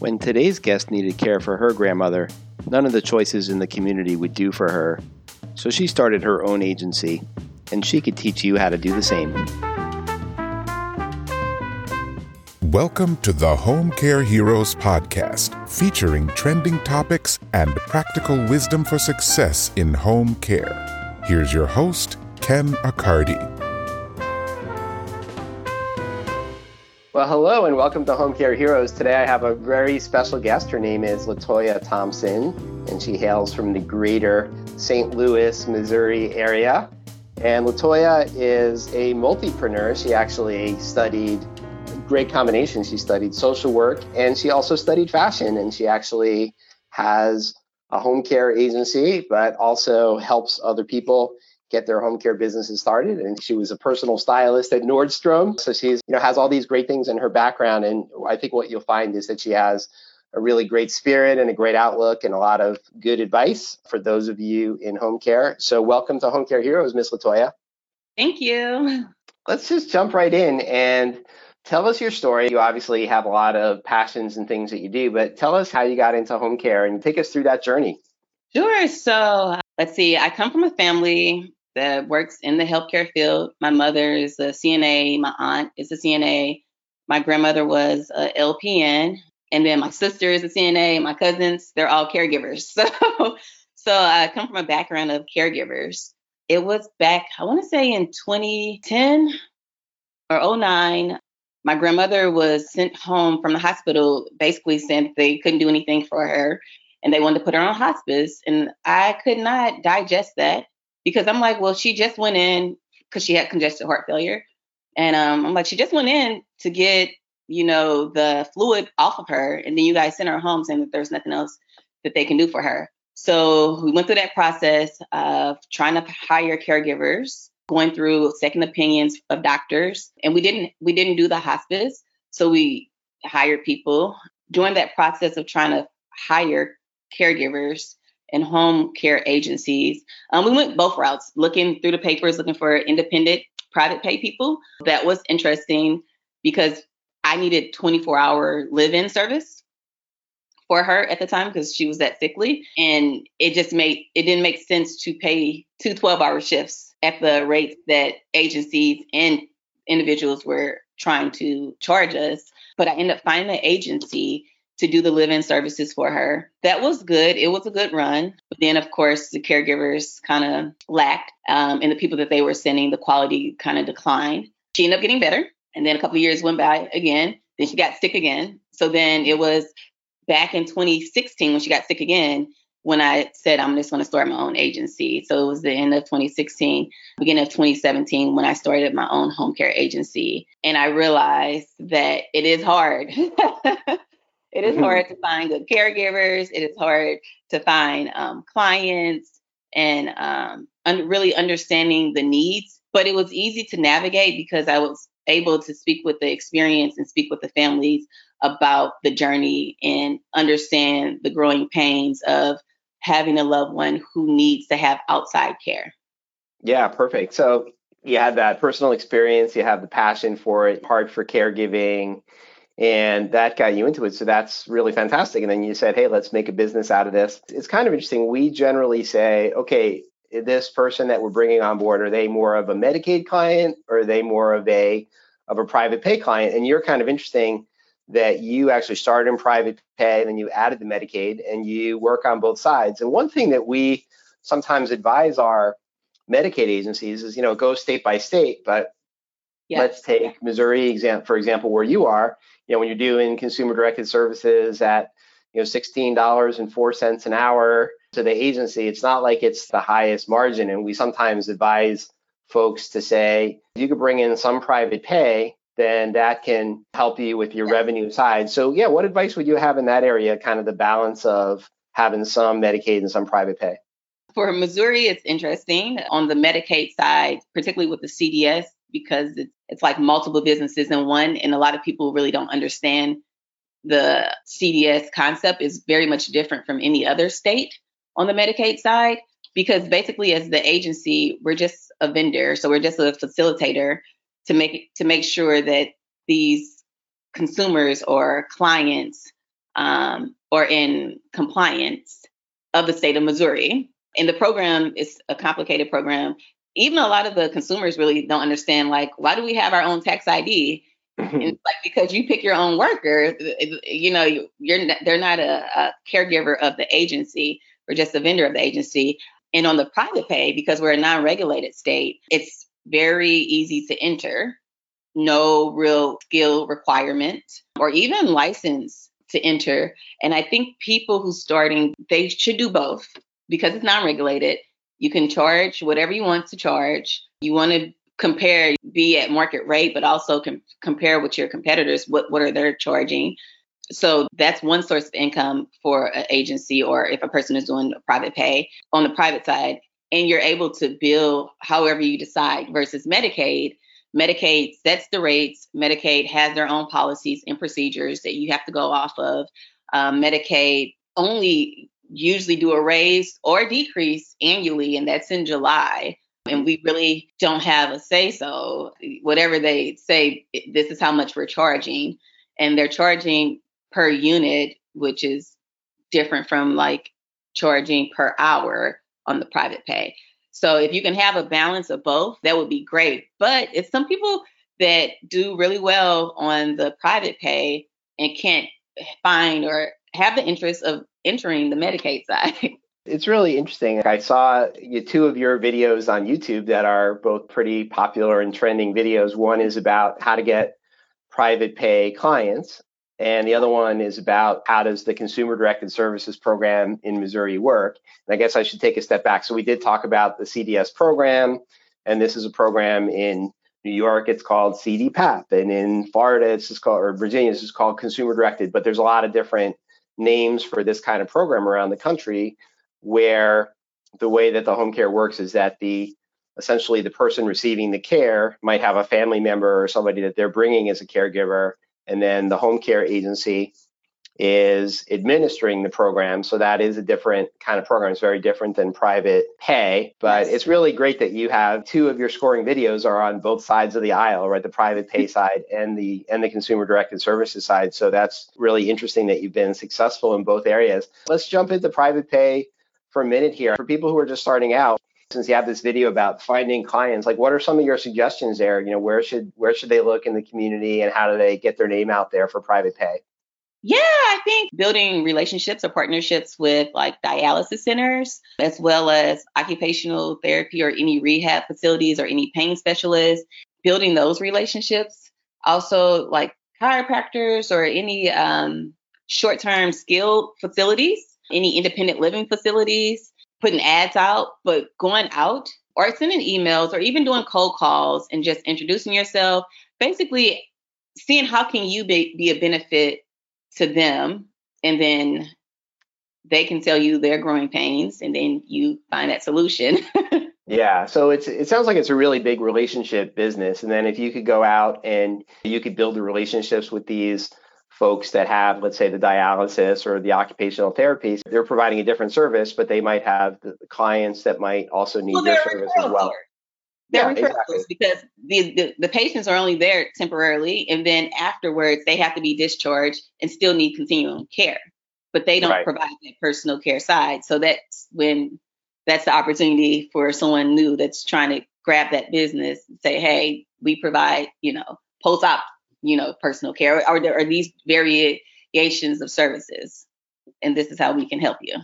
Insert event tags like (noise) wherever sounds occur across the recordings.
When today's guest needed care for her grandmother, none of the choices in the community would do for her, so she started her own agency, and she could teach you how to do the same. Welcome to the Home Care Heroes podcast, featuring trending topics and practical wisdom for success in home care. Here's your host, Ken Accardi. Well, hello and welcome to Home Care Heroes. Today I have a very special guest. Her name is Latoya Thompson, and she hails from the greater St. Louis, Missouri area. And Latoya is a multipreneur. She actually studied great combination. She studied social work and she also studied fashion, and she actually has a home care agency, but also helps other people get their home care businesses started. And she was a personal stylist at Nordstrom. So she's, you know, has all these great things in her background. And I think what you'll find is that she has a really great spirit and a great outlook and a lot of good advice for those of you in home care. So welcome to Home Care Heroes, Miss Latoya. Thank you. Let's just jump right in and tell us your story. You obviously have a lot of passions and things that you do, but tell us how you got into home care and take us through that journey. Sure. So let's see. I come from a family that works in the healthcare field. My mother is a CNA, my aunt is a CNA, my grandmother was a LPN, and then my sister is a CNA, my cousins, they're all caregivers. (laughs) So so I come from a background of caregivers. It was back, I want to say in 2010 or 09, my grandmother was sent home from the hospital, basically saying they couldn't do anything for her and they wanted to put her on hospice. And I could not digest that because I'm like, well, she just went in because she had congestive heart failure. And um, I'm like, she just went in to get, you know, the fluid off of her. And then you guys sent her home saying that there's nothing else that they can do for her. So we went through that process of trying to hire caregivers, going through second opinions of doctors. And we didn't we didn't do the hospice. So we hired people. During that process of trying to hire caregivers, and home care agencies. Um, we went both routes, looking through the papers, looking for independent private pay people. That was interesting because I needed 24 hour live in service for her at the time because she was that sickly. And it just made, it didn't make sense to pay two 12 hour shifts at the rates that agencies and individuals were trying to charge us. But I ended up finding an agency to do the live-in services for her. That was good. It was a good run. But then, of course, the caregivers kind of lacked, um, and the people that they were sending, the quality kind of declined. She ended up getting better, and then a couple of years went by again. Then she got sick again. So then it was back in 2016 when she got sick again when I said I'm just going to start my own agency. So it was the end of 2016, beginning of 2017 when I started my own home care agency. And I realized that it is hard. (laughs) It is mm-hmm. hard to find good caregivers. It is hard to find um, clients and um, un- really understanding the needs. But it was easy to navigate because I was able to speak with the experience and speak with the families about the journey and understand the growing pains of having a loved one who needs to have outside care. Yeah, perfect. So you had that personal experience, you have the passion for it, heart for caregiving, and that got you into it. So that's really fantastic. And then you said, hey, let's make a business out of this. It's kind of interesting. We generally say, okay, this person that we're bringing on board, are they more of a Medicaid client or are they more of a of a private pay client? And you're kind of interesting that you actually started in private pay and then you added the Medicaid and you work on both sides. And one thing that we sometimes advise our Medicaid agencies is, you know, go state by state, but let's take Missouri exam for example, where you are you know, when you're doing consumer directed services at, you know, $16.04 an hour to the agency, it's not like it's the highest margin. And we sometimes advise folks to say, if you could bring in some private pay, then that can help you with your revenue side. So, yeah, what advice would you have in that area, kind of the balance of having some Medicaid and some private pay? For Missouri, it's interesting. On the Medicaid side, particularly with the CDS, because it's, it's like multiple businesses in one. And a lot of people really don't understand the CDS concept is very much different from any other state on the Medicaid side because basically as the agency we're just a vendor so we're just a facilitator to make to make sure that these consumers or clients um, or in compliance of the state of Missouri. And the program is a complicated program. Even a lot of the consumers really don't understand, like, why do we have our own tax ID? and mm-hmm. it's like because you pick your own worker, you know, you're they're not a, a caregiver of the agency or just a vendor of the agency. And on the private pay, because we're a non-regulated state, it's very easy to enter. No real skill requirement or even license to enter. And I think people who starting, they should do both because it's non-regulated. You can charge whatever you want to charge. You want to compare, be at market rate, but also com- compare with your competitors. What what are they charging? So that's one source of income for an agency or if a person is doing private pay on the private side. And you're able to bill however you decide versus Medicaid. Medicaid sets the rates. Medicaid has their own policies and procedures that you have to go off of. Um, Medicaid only usually do a raise or decrease annually, and that's in July. And we really don't have a say so. Whatever they say, this is how much we're charging. And they're charging per unit, which is different from like charging per hour on the private pay. So if you can have a balance of both, that would be great. But it's some people that do really well on the private pay and can't find or have the interest of entering the Medicaid side. (laughs) It's really interesting. I saw two of your videos on YouTube that are both pretty popular and trending videos. One is about how to get private pay clients, and the other one is about how does the consumer directed services program in Missouri work. And I guess I should take a step back. So we did talk about the CDS program, and this is a program in New York. It's called CDPAP, and in Florida, it's just called, or Virginia, it's just called consumer directed. But there's a lot of different names for this kind of program around the country, where the way that the home care works is that the essentially the person receiving the care might have a family member or somebody that they're bringing as a caregiver and then the home care agency is administering the program. So that is a different kind of program. It's very different than private pay, but yes. it's really great that you have two of your scoring videos are on both sides of the aisle, right? The private pay mm-hmm. side and the and the consumer directed services side. So that's really interesting that you've been successful in both areas. Let's jump into private pay for a minute here. For people who are just starting out, since you have this video about finding clients like what are some of your suggestions there you know where should where should they look in the community and how do they get their name out there for private pay yeah i think building relationships or partnerships with like dialysis centers as well as occupational therapy or any rehab facilities or any pain specialists building those relationships. Also like chiropractors or any um, short-term skilled facilities any independent living facilities putting ads out, but going out or sending emails or even doing cold calls and just introducing yourself, basically seeing how can you be, be a benefit to them and then they can tell you their growing pains and then you find that solution. (laughs) yeah, so it's it sounds like it's a really big relationship business and then if you could go out and you could build the relationships with these folks that have, let's say, the dialysis or the occupational therapies, they're providing a different service, but they might have the clients that might also need well, your service as well. They're yeah, exactly. because the, the, the patients are only there temporarily, and then afterwards they have to be discharged and still need continuing care, but they don't right. provide that personal care side. So that's when that's the opportunity for someone new that's trying to grab that business and say, hey, we provide, you know, post-op you know, personal care? Or there are these variations of services? And this is how we can help you.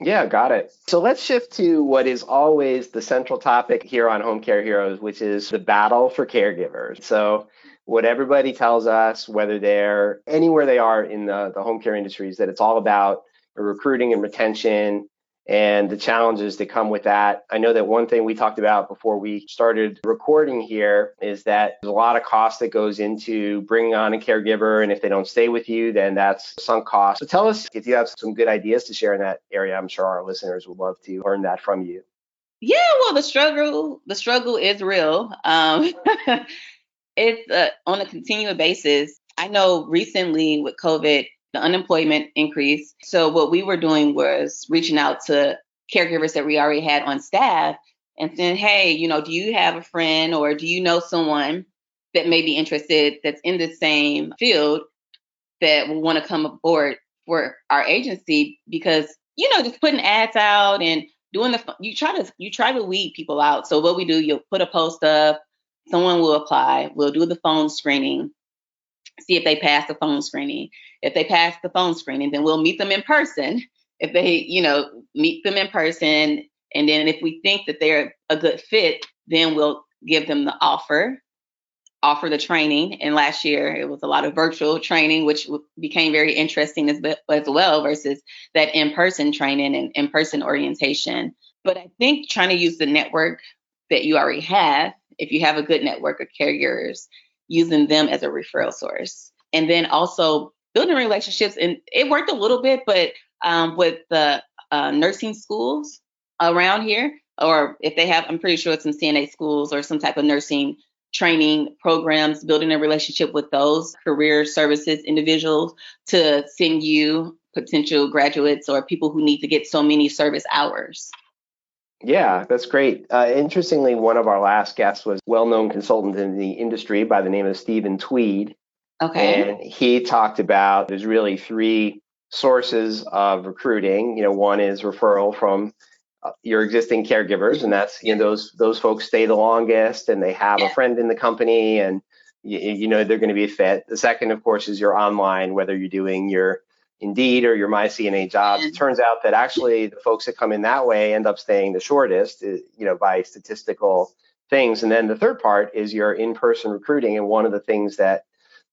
Yeah, got it. So let's shift to what is always the central topic here on Home Care Heroes, which is the battle for caregivers. So, what everybody tells us, whether they're anywhere they are in the, the home care industry, is that it's all about recruiting and retention and the challenges that come with that. I know that one thing we talked about before we started recording here is that there's a lot of cost that goes into bringing on a caregiver. And if they don't stay with you, then that's sunk cost. So tell us if you have some good ideas to share in that area. I'm sure our listeners would love to learn that from you. Yeah, well, the struggle, the struggle is real. Um, (laughs) it's uh, on a continual basis. I know recently with COVID, the unemployment increased. So what we were doing was reaching out to caregivers that we already had on staff and saying, hey, you know, do you have a friend or do you know someone that may be interested that's in the same field that will want to come aboard for our agency because you know just putting ads out and doing the you try to you try to weed people out. So what we do, you'll put a post up, someone will apply, we'll do the phone screening, see if they pass the phone screening. If they pass the phone screening, then we'll meet them in person. If they, you know, meet them in person, and then if we think that they're a good fit, then we'll give them the offer, offer the training. And last year it was a lot of virtual training, which became very interesting as, as well versus that in-person training and in-person orientation. But I think trying to use the network that you already have, if you have a good network of caregivers, using them as a referral source. And then also building relationships. And it worked a little bit, but um, with the uh, nursing schools around here, or if they have, I'm pretty sure it's some CNA schools or some type of nursing training programs, building a relationship with those career services individuals to send you potential graduates or people who need to get so many service hours. Yeah, that's great. Uh, interestingly, one of our last guests was well-known consultant in the industry by the name of Stephen Tweed. Okay. And he talked about there's really three sources of recruiting. You know, one is referral from uh, your existing caregivers, and that's you know those those folks stay the longest, and they have yeah. a friend in the company, and you, you know they're going to be a fit. The second, of course, is your online, whether you're doing your Indeed or your MyCNA jobs. It turns out that actually the folks that come in that way end up staying the shortest, uh, you know, by statistical things. And then the third part is your in-person recruiting. And one of the things that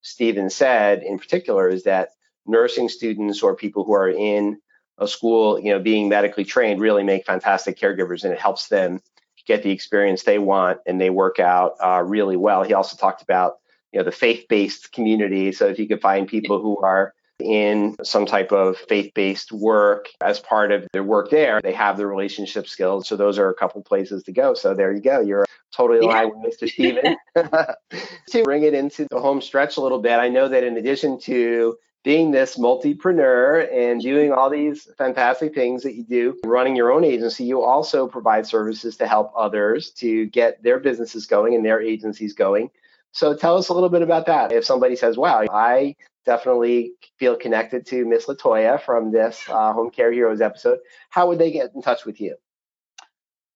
Stephen said in particular is that nursing students or people who are in a school, you know, being medically trained really make fantastic caregivers and it helps them get the experience they want and they work out uh, really well. He also talked about, you know, the faith-based community. So if you could find people who are in some type of faith based work as part of their work there. They have the relationship skills. So those are a couple places to go. So there you go. You're totally aligned yeah. with Mr. Stephen. (laughs) (laughs) to bring it into the home stretch a little bit, I know that in addition to being this multipreneur and doing all these fantastic things that you do, running your own agency, you also provide services to help others to get their businesses going and their agencies going. So tell us a little bit about that. If somebody says, wow, I definitely feel connected to Miss Latoya from this uh, Home Care Heroes episode, how would they get in touch with you?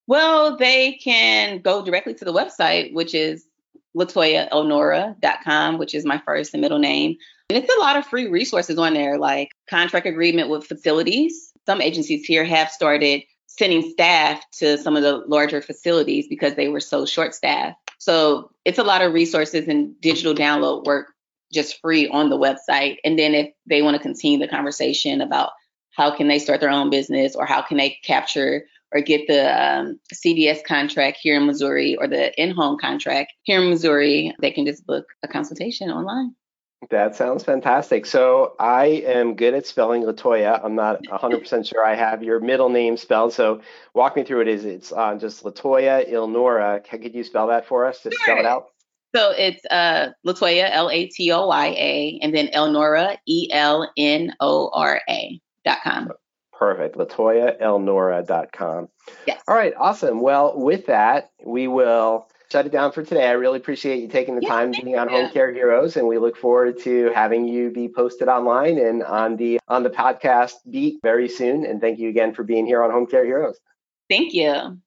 Well, they can go directly to the website, which is latoyaelnora.com, which is my first and middle name. And it's a lot of free resources on there, like contract agreement with facilities. Some agencies here have started sending staff to some of the larger facilities because they were so short staffed. So it's a lot of resources and digital download work just free on the website. And then if they want to continue the conversation about how can they start their own business or how can they capture or get the um, CDS contract here in Missouri or the in-home contract here in Missouri, they can just book a consultation online. That sounds fantastic. So I am good at spelling Latoya. I'm not 100% sure I have your middle name spelled. So walk me through it. Is it's uh, just Latoya Elnora? Could you spell that for us? Just sure. spell it out. So it's uh, Latoya, L A T O Y A, and then Elnora, E L N O R A dot com. Perfect. Latoya dot com. Yes. All right. Awesome. Well, with that, we will shut it down for today. I really appreciate you taking the time being be on Home Care Heroes, and we look forward to having you be posted online and on the on the podcast beat very soon. And thank you again for being here on Home Care Heroes. Thank you.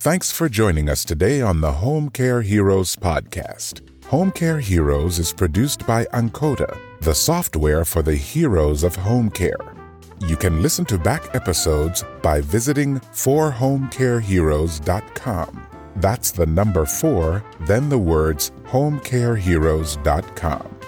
Thanks for joining us today on the Home Care Heroes podcast. Home Care Heroes is produced by Ankota, the software for the heroes of home care. You can listen to back episodes by visiting forhomecareheroes.com. That's the number four, then the words homecareheroes.com.